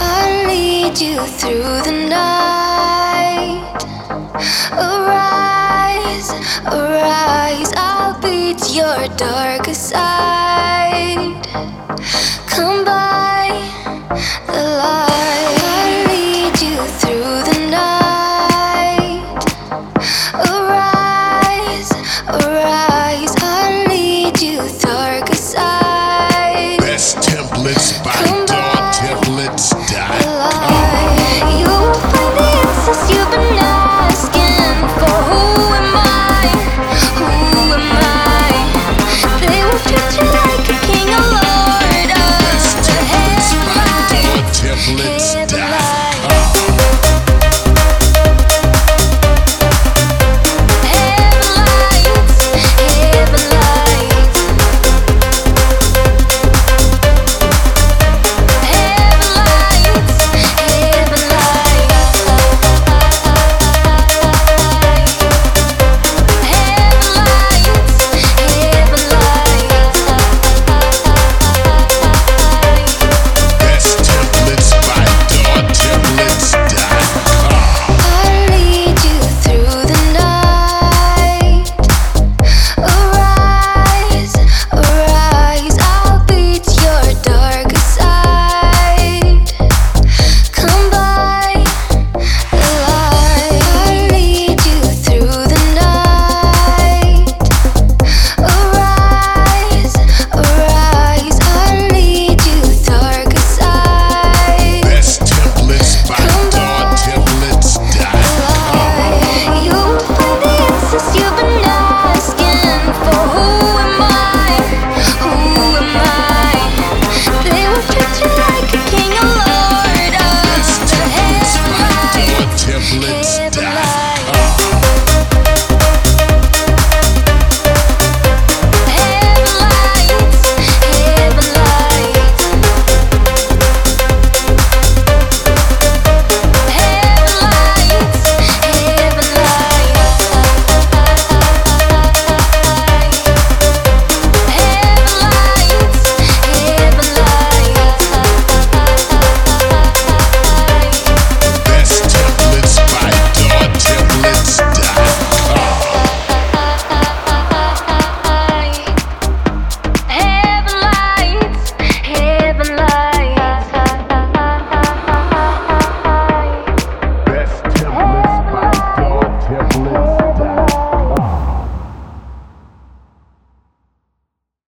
I lead you through the night. Arise, arise. I'll beat your darkest side. Come by. Let's fight.